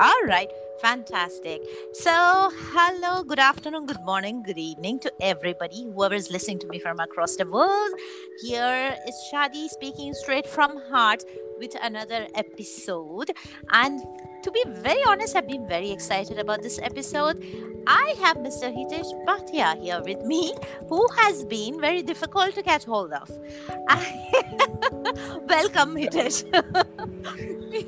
All right, fantastic. So, hello, good afternoon, good morning, good evening to everybody, whoever is listening to me from across the world. Here is Shadi speaking straight from heart with another episode. And to be very honest, I've been very excited about this episode. I have Mr. Hitesh Bhatia here with me, who has been very difficult to catch hold of. Welcome, Hitesh.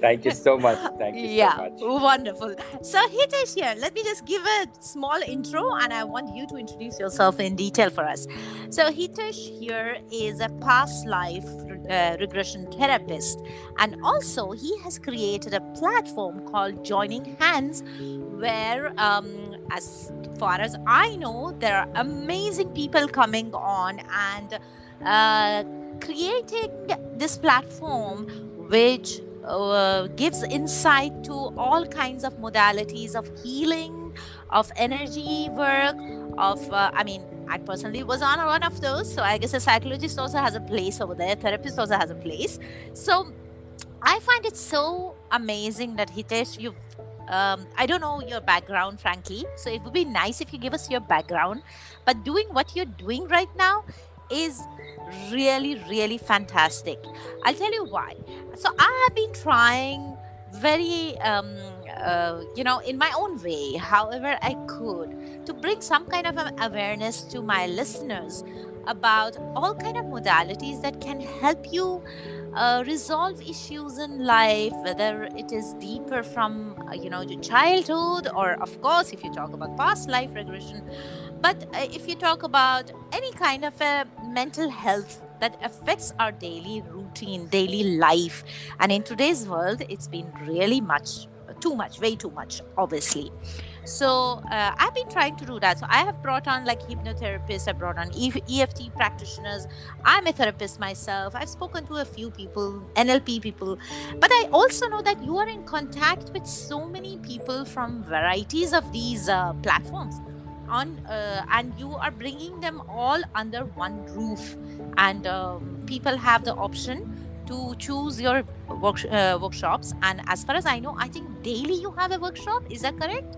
Thank you so much. Thank you yeah, so much. wonderful. So, Hitesh here, let me just give a small intro and I want you to introduce yourself in detail for us. So, Hitesh here is a past life uh, regression therapist, and also he has created a platform called Joining Hands, where, um, as far as I know, there are amazing people coming on and uh, creating this platform which uh, gives insight to all kinds of modalities of healing, of energy work, of, uh, I mean, I personally was on one of those. So I guess a psychologist also has a place over there, therapist also has a place. So I find it so amazing that Hitesh, you um, I don't know your background, frankly. So it would be nice if you give us your background. But doing what you're doing right now is really, really fantastic. I'll tell you why. So I have been trying very, um, uh, you know, in my own way, however I could, to bring some kind of awareness to my listeners about all kind of modalities that can help you uh, resolve issues in life whether it is deeper from uh, you know your childhood or of course if you talk about past life regression but uh, if you talk about any kind of a mental health that affects our daily routine daily life and in today's world it's been really much too much way too much obviously so uh, I've been trying to do that. So I have brought on like hypnotherapists, I brought on EFT practitioners. I'm a therapist myself. I've spoken to a few people, NLP people, but I also know that you are in contact with so many people from varieties of these uh, platforms. On uh, and you are bringing them all under one roof, and um, people have the option to choose your work, uh, workshops. And as far as I know, I think daily you have a workshop. Is that correct?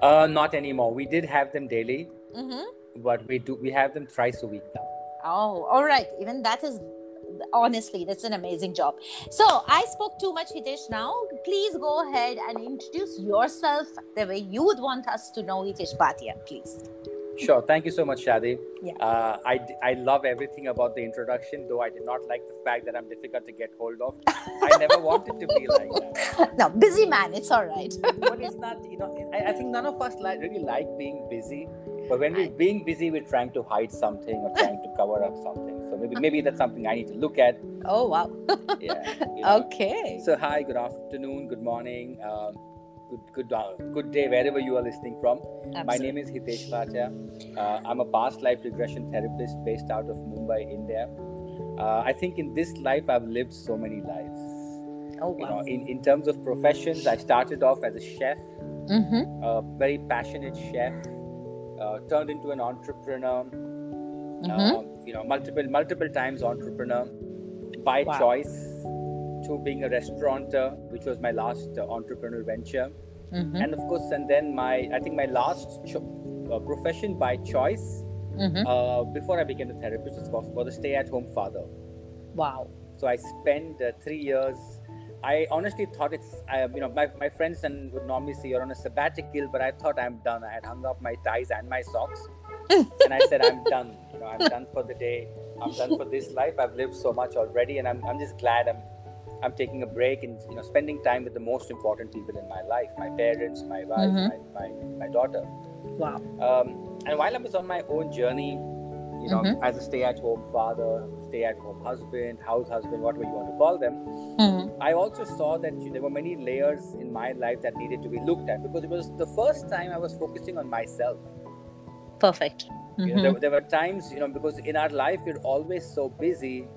Uh, not anymore. We did have them daily, Mm-hmm. but we do we have them thrice a week now. Oh, all right. Even that is honestly, that's an amazing job. So I spoke too much, Hitesh. Now, please go ahead and introduce yourself the way you would want us to know Hitesh Bhatia, please. Sure. Thank you so much, Shadi. Yeah. Uh, I, I love everything about the introduction, though I did not like the fact that I'm difficult to get hold of. I never wanted to be like that. No, busy man, it's all right. But it's not, you know, I, I think none of us like, really like being busy. But when we're being busy, we're trying to hide something or trying to cover up something. So maybe maybe that's something I need to look at. Oh, wow. Yeah. you know. Okay. So hi, good afternoon, good morning, um, good good uh, good day wherever you are listening from. Absolutely. My name is Hitesh Bhatia. Uh, I'm a past life regression therapist based out of Mumbai, India. Uh, I think in this life I've lived so many lives. Oh, You wow. know, in, in terms of professions, I started off as a chef, Mm-hmm. a very passionate chef, uh, turned into an entrepreneur. Mm-hmm. uh, you know, multiple multiple times entrepreneur by Wow. choice to being a restaurateur, which was my last uh, entrepreneurial venture, Mm-hmm. and of course, and then my I think my last cho- uh, profession by choice Mm-hmm. uh, before I became a therapist was, was a stay-at-home father. Wow. So I spent uh, three years. I honestly thought it's, I, you know, my, my friends and would normally say you're on a sabbatical, but I thought I'm done. I had hung up my ties and my socks, and I said I'm done. You know, I'm done for the day. I'm done for this life. I've lived so much already, and I'm, I'm just glad I'm, I'm taking a break and you know spending time with the most important people in my life: my parents, my wife, Mhm. my, my my daughter. Wow. Um, and while I was on my own journey, you know, Mhm. as a stay-at-home father, stay-at-home husband, house husband, whatever you want to call them, Mm-hmm. I also saw that there were many layers in my life that needed to be looked at because it was the first time I was focusing on myself. Perfect. You know, there, there were times, you know, because in our life we're always so busy,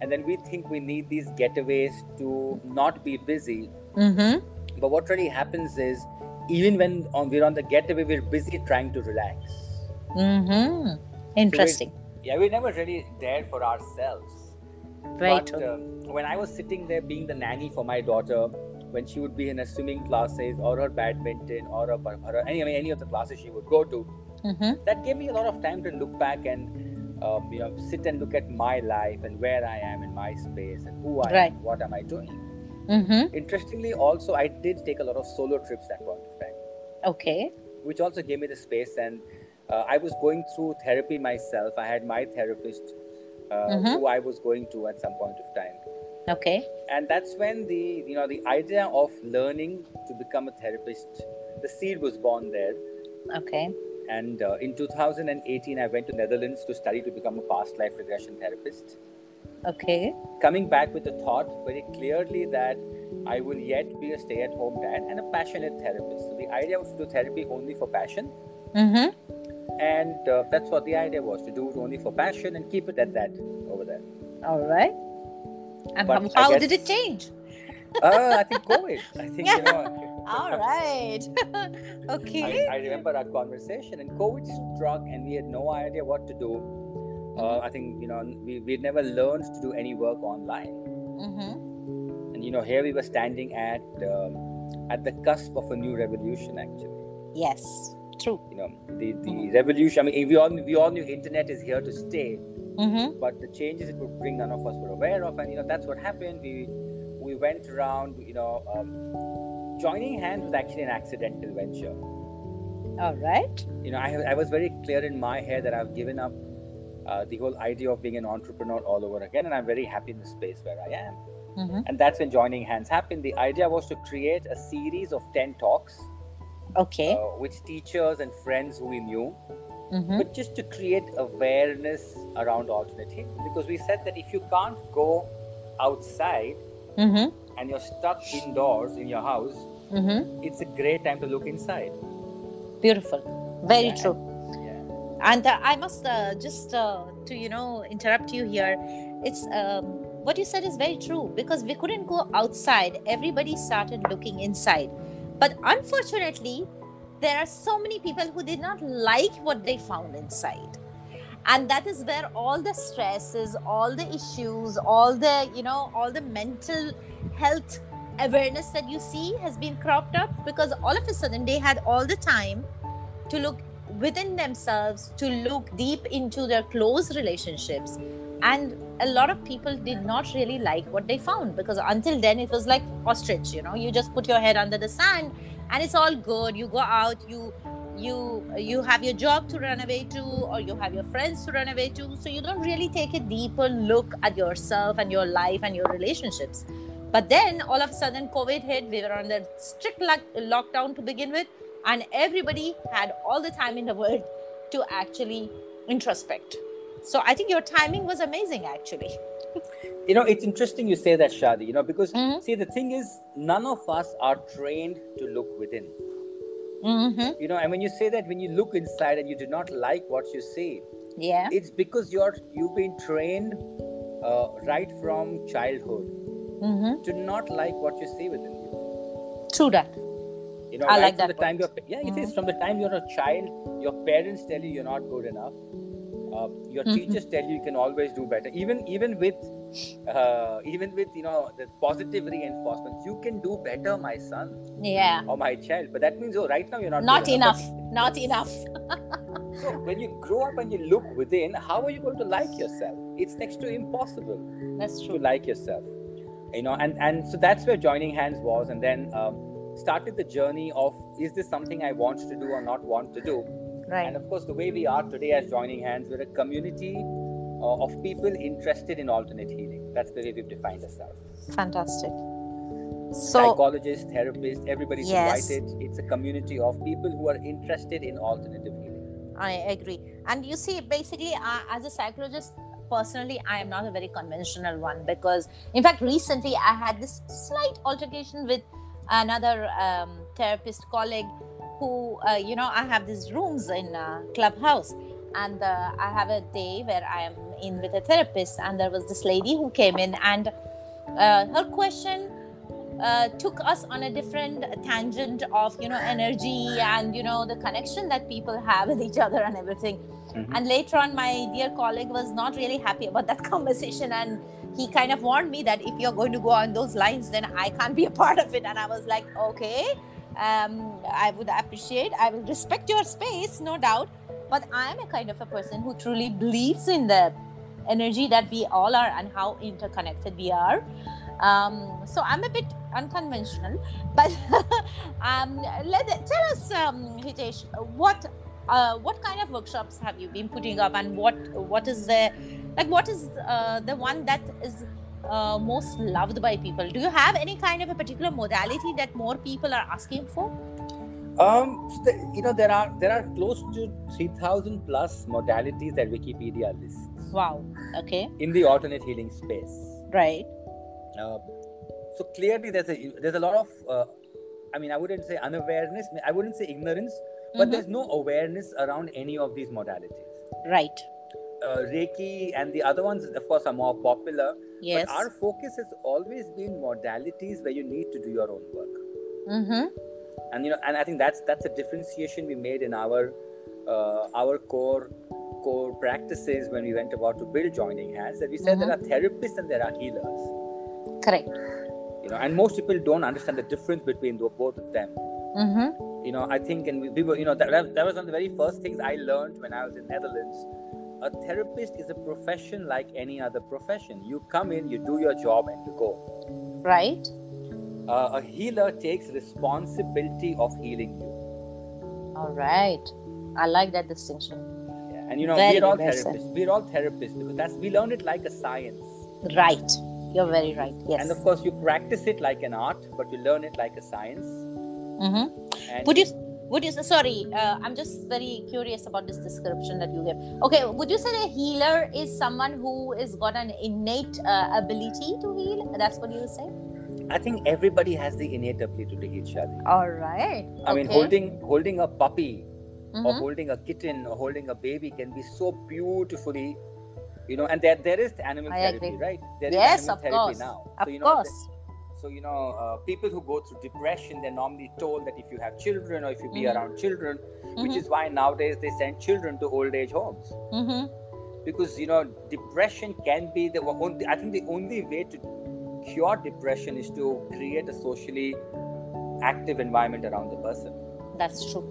and then we think we need these getaways to not be busy. Mm-hmm. But what really happens is, even when on, we're on the getaway, we're busy trying to relax. Mm-hmm. Interesting. Yeah, we're never really there for ourselves. Right. but uh, when I was sitting there being the nanny for my daughter, when she would be in her swimming classes or her badminton or, her, or her, any, I mean, any of the classes she would go to. Mm-hmm. That gave me a lot of time to look back and um, you know sit and look at my life and where I am in my space and who I Right. am, what am I doing. Mm-hmm. Interestingly, also I did take a lot of solo trips that point of time, Okay. which also gave me the space. And uh, I was going through therapy myself. I had my therapist uh, Mhm. who I was going to at some point of time. Okay. and that's when the you know the idea of learning to become a therapist the seed was born there Okay. And uh, in 2018 i went to netherlands to study to become a past life regression therapist Okay. coming back with the thought very clearly that i will yet be a stay-at-home dad and a passionate therapist so the idea was to do therapy only for passion Mm-hmm. and uh, that's what the idea was to do it only for passion and keep it at that over there All right. And But how, how guess- did it change? uh, i think covid i think you know All right. okay. I, I remember our conversation, and COVID struck, and we had no idea what to do. Uh, I think you know we we never learned to do any work online, Mm-hmm. and you know here we were standing at um, at the cusp of a new revolution. Actually, Yes. True. you know the the revolution. I mean, we all we all knew internet is here to stay, Mm-hmm. but the changes it would bring, none of us were aware of, and you know that's what happened. We we went around, you know. Um, Joining hands was actually an accidental venture. All right. you know, I, I was very clear in my head that I've given up uh, the whole idea of being an entrepreneur all over again, and I'm very happy in the space where I am. Mm-hmm. And that's when joining hands happened. The idea was to create a series of 10 talks Okay. uh, with teachers and friends who we knew, Mm-hmm. but just to create awareness around alternative. Because we said that if you can't go outside Mm-hmm. and you're stuck indoors in your house, Mm-hmm. it's a great time to look inside. Beautiful. Very Yeah. true. Yeah. And uh, I must uh, just uh, to you know interrupt you here. It's um, what you said is very true because we couldn't go outside. Everybody started looking inside, but unfortunately, there are so many people who did not like what they found inside, and that is where all the stresses, all the issues, all the you know all the mental health awareness that you see has been cropped up because all of a sudden they had all the time to look within themselves to look deep into their close relationships. And a lot of people did not really like what they found because until then it was like ostrich you know. You just put your head under the sand and it's all good. You go out you you you have your job to run away to or you have your friends to run away to. So you don't really take a deeper look at yourself and your life and your relationships but then all of a sudden covid hit we were under strict lock- lockdown to begin with and everybody had all the time in the world to actually introspect so i think your timing was amazing actually You know, it's interesting you say that, Shadi, you know, because Mhm. see, the thing is, none of us are trained to look within. mm-hmm. You know, and when you say that, when you look inside and you do not like what you see, yeah it's because you're you've been trained uh, right from childhood mm-hmm. to not like what you see within you. true that You know, I right like from that the time you're yeah, it is from the time you're a child, your parents tell you you're not good enough. Uh, your Mhm. teachers tell you you can always do better. Even even with uh, even with you know the positive reinforcements, you can do better, my son yeah or my child. But that means oh, right now you're not not good enough not enough So when you grow up and you look within, how are you going to like yourself? It's next to impossible that's true. to true like yourself. You know, and and so that's where joining hands was, and then um, started the journey of is this something I want to do or not want to do? right And of course, the way we are today as joining hands, we're a community uh, of people interested in alternate healing. That's the way we've defined ourselves. fantastic so Psychologists, therapists, everybody's Yes. invited. It's a community of people who are interested in alternative healing. I agree. And you see, basically, uh, as a psychologist, personally, I am not a very conventional one because, in fact, recently I had this slight altercation with another um, therapist colleague who, uh, you know, I have these rooms in uh, Clubhouse. And uh, I have a day where I am in with a therapist, and there was this lady who came in, and uh, her question uh, took us on a different tangent of you know energy and you know the connection that people have with each other and everything Mhm. And later on, my dear colleague was not really happy about that conversation. And he kind of warned me that if you're going to go on those lines, then I can't be a part of it. And I was like, okay, um, I would appreciate, I will respect your space, no doubt. But I'm a kind of a person who truly believes in the energy that we all are and how interconnected we are. Um, so I'm a bit unconventional, but um, let tell us, um, Hitesh, what uh, what kind of workshops have you been putting up, and what what is the like what is uh, the one that is uh, most loved by people? Do you have any kind of a particular modality that more people are asking for? Um, you know, there are there are close to three thousand plus modalities that Wikipedia lists Wow. Okay. in the alternate healing space. Right. Uh, so clearly, there's a there's a lot of uh, I mean, I wouldn't say unawareness, I wouldn't say ignorance, but Mhm. there's no awareness around any of these modalities. Right. Uh, Reiki and the other ones, of course, are more popular. Yes. But our focus has always been modalities where you need to do your own work. mm-hmm. and you know and i think that's that's a differentiation we made in our uh, our core core practices when we went about to build joining hands that we said there are therapists and there are healers Correct. you know and most people don't understand the difference between the, both of them Mm-hmm. you know i think and were you know that, that was one of the very first things i learned when i was in netherlands a therapist is a profession like any other profession you come in you do your job and you go Right. uh, a healer takes responsibility of healing you All right. I like that distinction. Yeah, and you know, Very we're all said. therapists. We're all therapists because that's we learn it like a science. Right. You're very right. Yes. And of course, you practice it like an art, but you learn it like a science. Mm-hmm. Would you? Would you? Sorry, uh, I'm just very curious about this description that you gave. Okay, would you say a healer is someone who is got an innate uh, ability to heal? That's what you would say. I think everybody has the innate ability to heal, Shadi. All right. I mean, holding holding a puppy or Mhm. holding a kitten or holding a baby can be so beautifully, you know. And there there is animal I therapy, agree. right? There is Yes, animal of therapy course. now. Of so, you know, course. So you know, uh, people who go through depression, they're normally told that if you have children or if you be Mhm. around children, which Mhm. is why nowadays they send children to old age homes Mm-hmm. because you know depression can be the only. I think the only way to cure depression is to create a socially active environment around the person. That's true.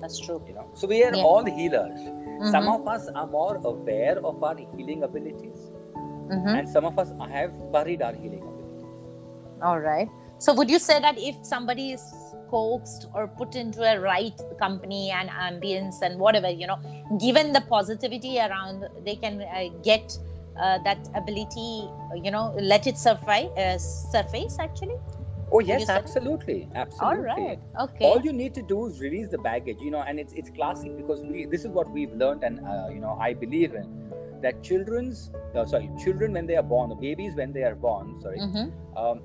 That's true. You know, so we are Yeah. all healers. Some Mhm. of us are more aware of our healing abilities, Mhm. and some of us have buried our healing abilities. All right. So, would you say that if somebody is coaxed or put into a right company and ambience and whatever, you know, given the positivity around, they can uh, get uh, that ability, you know, let it surface, uh, surface actually? Oh yes, absolutely, All absolutely. right. Okay. All you need to do is release the baggage, you know, and it's it's classic because we this is what we've learned, and uh, you know I believe in that children's uh, sorry children when they are born, or babies when they are born, sorry, Mhm. um,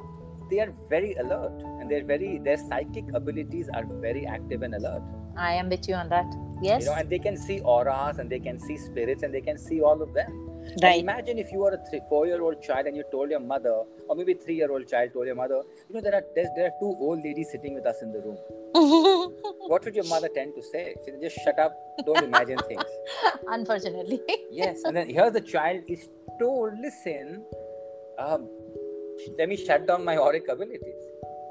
they are very alert and they're very their psychic abilities are very active and alert. I am with you on that. Yes. You know, and they can see auras and they can see spirits and they can see all of them. And right. imagine if you were a three, four-year-old child and you told your mother, or maybe three-year-old child told your mother, you know, there are there are two old ladies sitting with us in the room. What would your mother tend to say? She just shut up, don't imagine things. Unfortunately. Yes, and then here the child is told, listen, um, let me shut down my auric abilities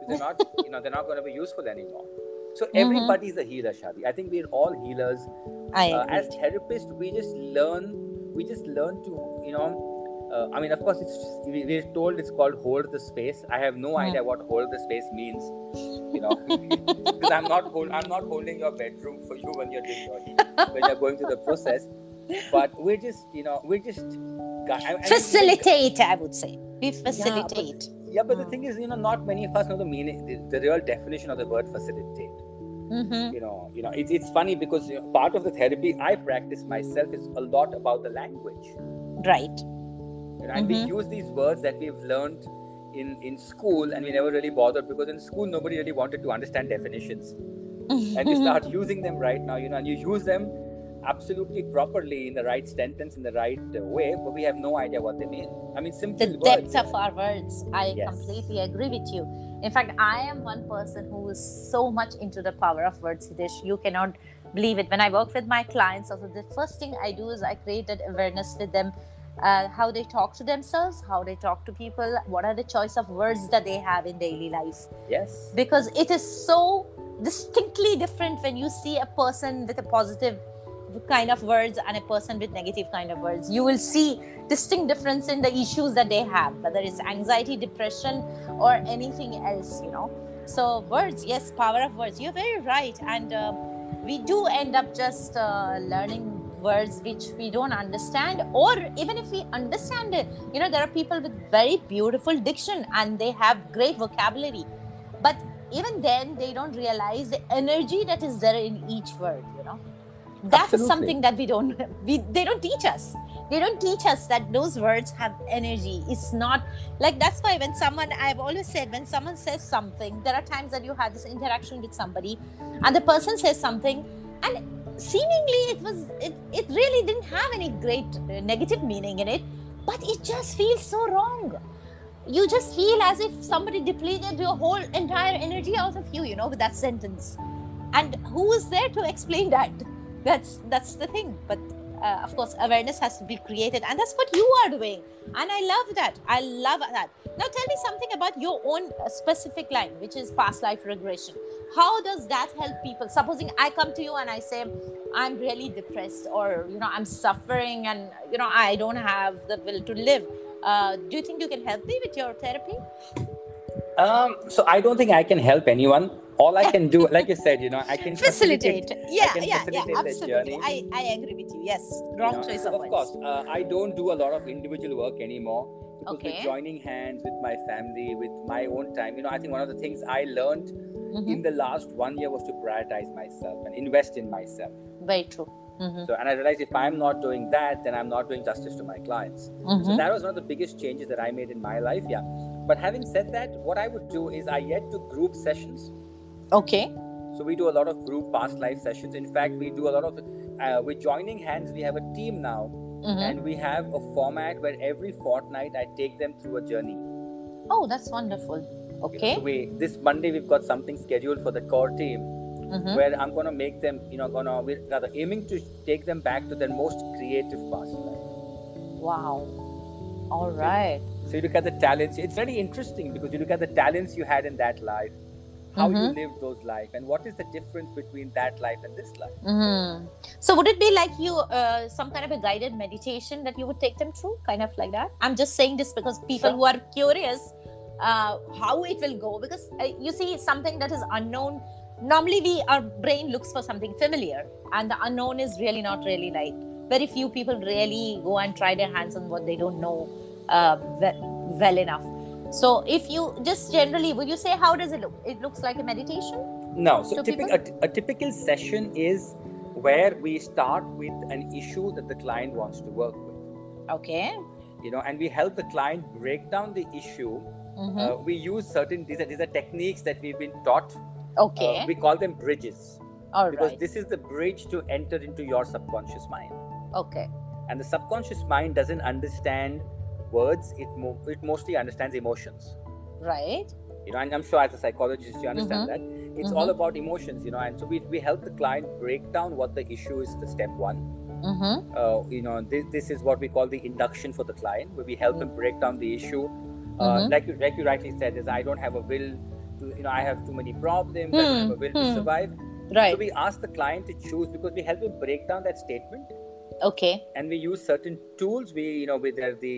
because they're not, you know, they're not going to be useful anymore. So everybody is a healer, Shadi. I think we're all healers. I Uh, as therapists, we just learn, we just learn to, you know. Uh, I mean, of course, it's we, we're told it's called hold the space. I have no Hmm. idea what hold the space means, you know, because I'm not hold, I'm not holding your bedroom for you when you're doing your when you're going through the process. But we're just, you know, we're just I- I facilitate, I would say. We facilitate. Yeah, but the Hmm. thing is, you know, not many of us know the meaning, the, the real definition of the word facilitate. Mhm. You know, you know, it's it's funny because you know, part of the therapy I practice myself is a lot about the language. Right. You know, and we Mhm. use these words that we've learned in in school, and we never really bothered because in school nobody really wanted to understand definitions, and you start using them right now. You know, and you use them absolutely properly in the right sentence in the right uh, way, but we have no idea what they mean. I mean, simple the words. depth of our words. I Yes. completely agree with you. In fact, I am one person who is so much into the power of words, Hitesh. You cannot believe it. When I work with my clients, also the first thing I do is I create that awareness with them. Uh, how they talk to themselves, how they talk to people, what are the choice of words that they have in daily life. Yes. Because it is so distinctly different when you see a person with a positive kind of words and a person with negative kind of words you will see distinct difference in the issues that they have whether it's anxiety depression or anything else you know. So words yes power of words. You're very right. And uh, we do end up just uh, learning words which we don't understand or even if we understand it you know there are people with very beautiful diction and they have great vocabulary. But even then they don't realize the energy that is there in each word that's Absolutely. something that we don't we they don't teach us. They don't teach us that those words have energy. It's not like that's why when someone i've always said when someone says something there are times that you have this interaction with somebody and the person says something and seemingly it was it, it really didn't have any great uh, negative meaning in it but it just feels so wrong. You just feel as if somebody depleted your whole entire energy out of you you know with that sentence. And who is there to explain that that's that's the thing. But uh, of course awareness has to be created and that's what you are doing. And i love that. I love that. Now tell me something about your own uh, specific line which is past life regression. How does that help people? Supposing i come to you and i say i'm really depressed or you know i'm suffering and you know i don't have the will to live uh, do you think you can help me with your therapy Um, so I don't think I can help anyone. All I can do, like you said, you know, I can facilitate I yeah can yeah yeah facilitate the absolutely. I, I agree with you yes you know. choice of of words course, uh, I don't do a lot of individual work anymore. Because Okay. with joining hands with my family, with my own time, you know, I think one of the things I learned Mhm. in the last one year was to prioritize myself and invest in myself. very true Mhm. So, and I realized if I'm not doing that, then I'm not doing justice to my clients. So Mhm. that was one of the biggest changes that I made in my life. Yeah. But having said that, what I would do is I yet to group sessions. okay So we do a lot of group past life sessions. In fact, we do a lot of uh, with joining hands. We have a team now, Mhm. and we have a format where every fortnight I take them through a journey. oh that's wonderful You know, okay So we this Monday we've got something scheduled for the core team Mhm. where I'm gonna make them. You know, gonna we're rather aiming to take them back to their most creative past life. wow all right So you look at the talents. It's very interesting because you look at the talents you had in that life, how you Mhm. lived those life, and what is the difference between that life and this life. Mhm. so would it be like you uh, some kind of a guided meditation that you would take them through kind of like that i'm just saying this because people Sure. who are curious uh, how it will go because uh, you see something that is unknown normally we our brain looks for something familiar and the unknown is really not really like very few people really go and try their hands on what they don't know uh, well, well enough so if you just generally would you say how does it look it looks like a meditation No, so a, a typical session is where we start with an issue that the client wants to work with. okay You know, and we help the client break down the issue. Mhm. Uh, we use certain these are, these are techniques that we've been taught. okay Uh, we call them bridges all because right this is the bridge to enter into your subconscious mind. okay And the subconscious mind doesn't understand words; it mo- it mostly understands emotions. right you know and i'm sure as a psychologist you understand that it's all Mhm. about emotions you know and so we, we help the client break down what the issue is the step one mm-hmm. uh, you know this, this is what we call the induction for the client where we help them break down the issue uh, Mhm. like you like you rightly said is i don't have a will to you know i have too many problems i don't have a will to Hmm. survive right so we ask the client to choose because we help them break down that statement okay and we use certain tools we you know with the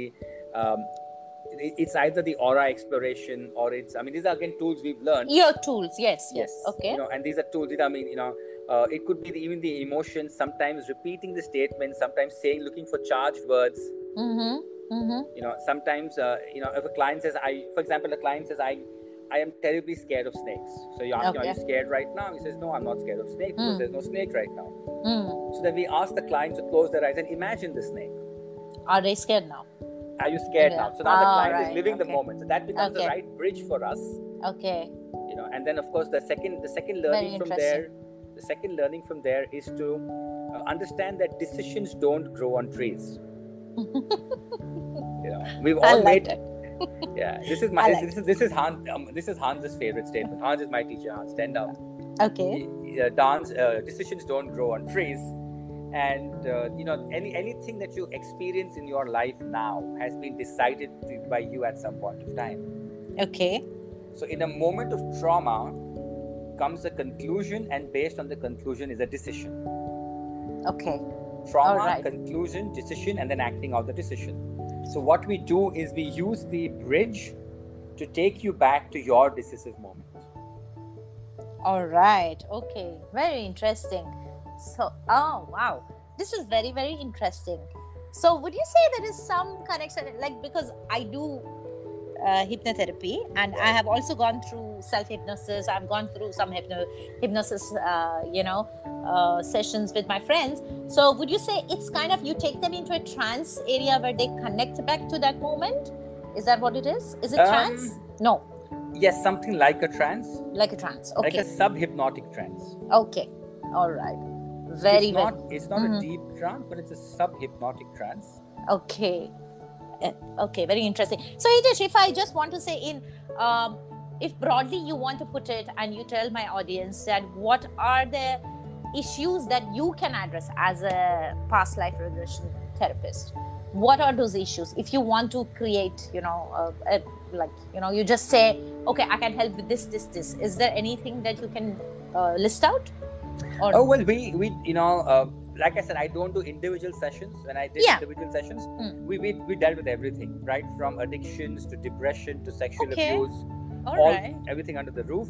um, it's either the aura exploration or it's i mean these are again tools we've learned. Your tools yes yes, okay. You know and these are tools that i mean you know uh, it could be the, even the emotions sometimes repeating the statement sometimes saying looking for charged words. Mm-hmm. Mm-hmm. you know sometimes uh, you know if a client says i for example a client says i i am terribly scared of snakes. So you ask him are you scared right now? He says no i'm not scared of snakes because Mm. there's no snake right now. Mm. so then we ask the client to close their eyes and imagine the snake. Are they scared now are you scared Yeah. now so now the Ah, client right, is living the moment. So that becomes the right bridge for us. Okay. You know and then of course the second the second learning from there the second learning from there is to uh, understand that decisions don't grow on trees. You know we've all made it yeah this is my like this is this is hans um, this is hans's favorite statement. Hans is my teacher. Hans TenDam. Okay. Uh, dance uh, decisions don't grow on trees and uh, you know any anything that you experience in your life now has been decided to, by you at some point of time Okay. so in a moment of trauma comes a conclusion and based on the conclusion is a decision Okay. trauma Alright. conclusion decision and then acting out the decision so what we do is we use the bridge to take you back to your decisive moment All right. Okay. Very interesting. So, oh wow, this is very very interesting. So, would you say there is some connection, like because I do uh, hypnotherapy and I have also gone through self hypnosis. I've gone through some hypno hypnosis, uh, you know, uh, sessions with my friends. So, would you say it's kind of you take them into a trance area where they connect back to that moment? Is that what it is? Is it Um, trance? No, yes something like a trance like a trance. Okay. like a sub-hypnotic trance Okay. All right. Very, it's not it's not Mhm. a deep trance but it's a sub-hypnotic trance Okay. Uh, Okay. Very interesting. So, Hitesh, if I just want to say in, um, if broadly you want to put it and you tell my audience that what are the issues that you can address as a past life regression therapist, what are those issues? If you want to create, you know, a, a, like, you know, you just say, okay, I can help with this, this, this. Is there anything that you can uh, list out? Or oh well we we you know uh, like i said i don't do individual sessions when i did Yeah. individual sessions Mm. we, we we dealt with everything right from addictions to depression to sexual Okay. abuse all all right. everything under the roof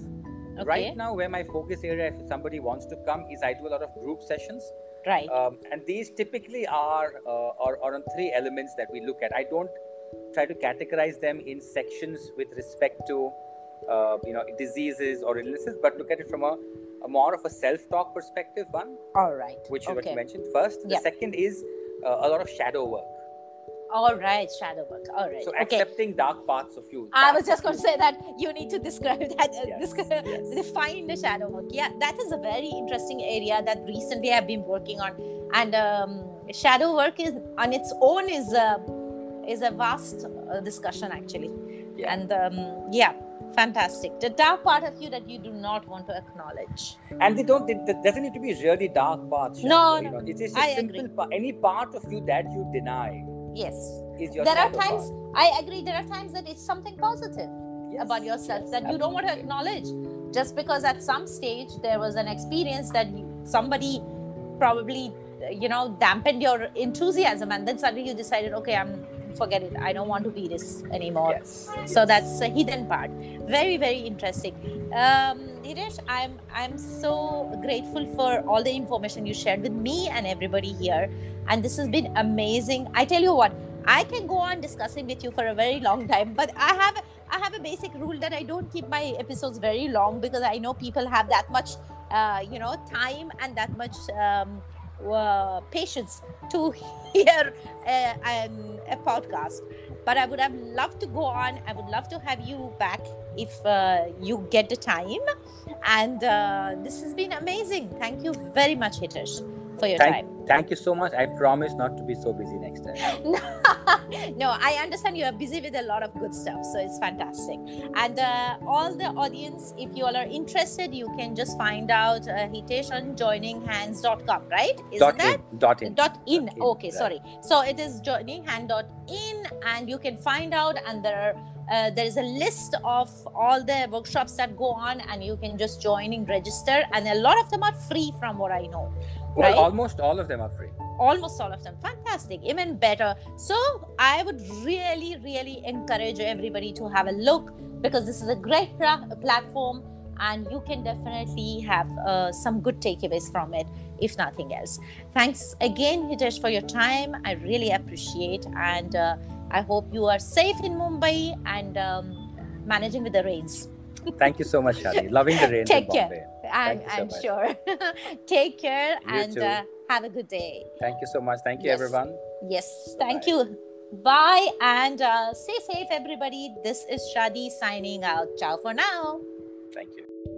Okay. right now where my focus area if somebody wants to come is i do a lot of group sessions Right. um, and these typically are, uh, are are on three elements that we look at. I don't try to categorize them in sections with respect to uh, you know diseases or illnesses, but look at it from a, a more of a self-talk perspective. One, all right. which is what you mentioned first. The Yeah. second is uh, a lot of shadow work. All right, shadow work. All right. So okay. accepting dark parts of you. I was just going to say that you need to describe that. Uh, Yes, describe, yes. Define the shadow work. Yeah, that is a very interesting area that recently I've been working on, and um, shadow work is on its own is a is a vast uh, discussion actually. Yeah. And um, yeah, fantastic. The dark part of you that you do not want to acknowledge. and they don't. It doesn't need to be really dark parts. No, you no, know, it's just I a simple part. Any part of you that you deny Yes. is your. there are times part. I agree. There are times that it's something positive. Yes, about yourself yes, that you don't want to acknowledge just because at some stage there was an experience that somebody probably you know dampened your enthusiasm and then suddenly you decided okay i'm forget it. I don't want to be this anymore. Yes. so that's a hidden part. Very very interesting. Um Hitesh, i'm i'm so grateful for all the information you shared with me and everybody here. And this has been amazing. I tell you what i can go on discussing with you for a very long time but i have i have a basic rule that i don't keep my episodes very long because i know people have that much uh, you know time and that much um, uh, patience to hear uh, um, a podcast. But i would have loved to go on. I would love to have you back if uh, you get the time. And uh, this has been amazing. Thank you very much hitesh for your Thank, time thank you so much. I promise not to be so busy next time. no, I understand you are busy with a lot of good stuff, so it's fantastic. And uh, all the audience, if you all are interested, you can just find out uh, Hitesh on joininghands.com, right? Isn't dot that? in. Dot in. Dot in. Dot in, Okay, right. sorry. So it is joininghand.in, and you can find out, and there are. Uh, there is a list of all the workshops that go on, and you can just join and register, and a lot of them are free, from what I know Well, right? almost all of them are free. almost all of them. Fantastic. Even better. So i would really really encourage everybody to have a look because this is a great pra- platform and you can definitely have uh, some good takeaways from it if nothing else. Thanks again hitesh for your time. I really appreciate and uh, i hope you are safe in mumbai and um, managing with the rains Thank you so much, Shadi. Loving the rain Take in care. Bombay. i'm, so I'm sure take care You and uh, have a good day Thank you so much. Thank you, Yes. everyone. Yes, thank Bye-bye. you. Bye and uh, stay safe, everybody. This is Shadi signing out. Ciao for now. Thank you.